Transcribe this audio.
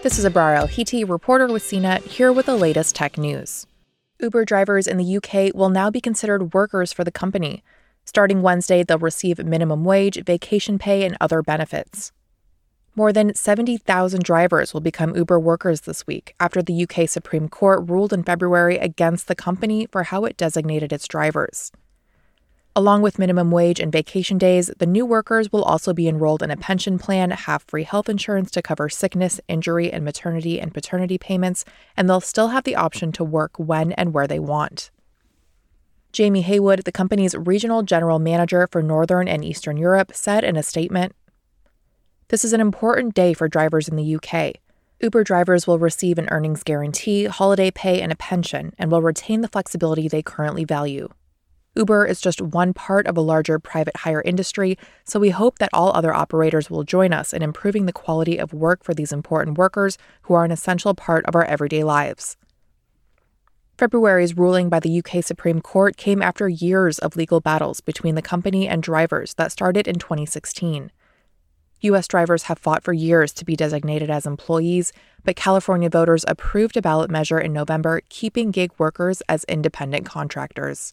This is Abrar Al-Heeti, reporter with CNET, here with the latest tech news. Uber drivers in the UK will now be considered workers for the company. Starting Wednesday, they'll receive minimum wage, vacation pay, and other benefits. More than 70,000 drivers will become Uber workers this week after the UK Supreme Court ruled in February against the company for how it designated its drivers. Along with minimum wage and vacation days, the new workers will also be enrolled in a pension plan, have free health insurance to cover sickness, injury, and maternity and paternity payments, and they'll still have the option to work when and where they want. Jamie Heywood, the company's regional general manager for Northern and Eastern Europe, said in a statement this is an important day for drivers in the UK. Uber drivers will receive an earnings guarantee, holiday pay, and a pension, and will retain the flexibility they currently value. Uber is just one part of a larger private hire industry, so we hope that all other operators will join us in improving the quality of work for these important workers who are an essential part of our everyday lives. February's ruling by the UK Supreme Court came after years of legal battles between the company and drivers that started in 2016. U.S. drivers have fought for years to be designated as employees, but California voters approved a ballot measure in November keeping gig workers as independent contractors.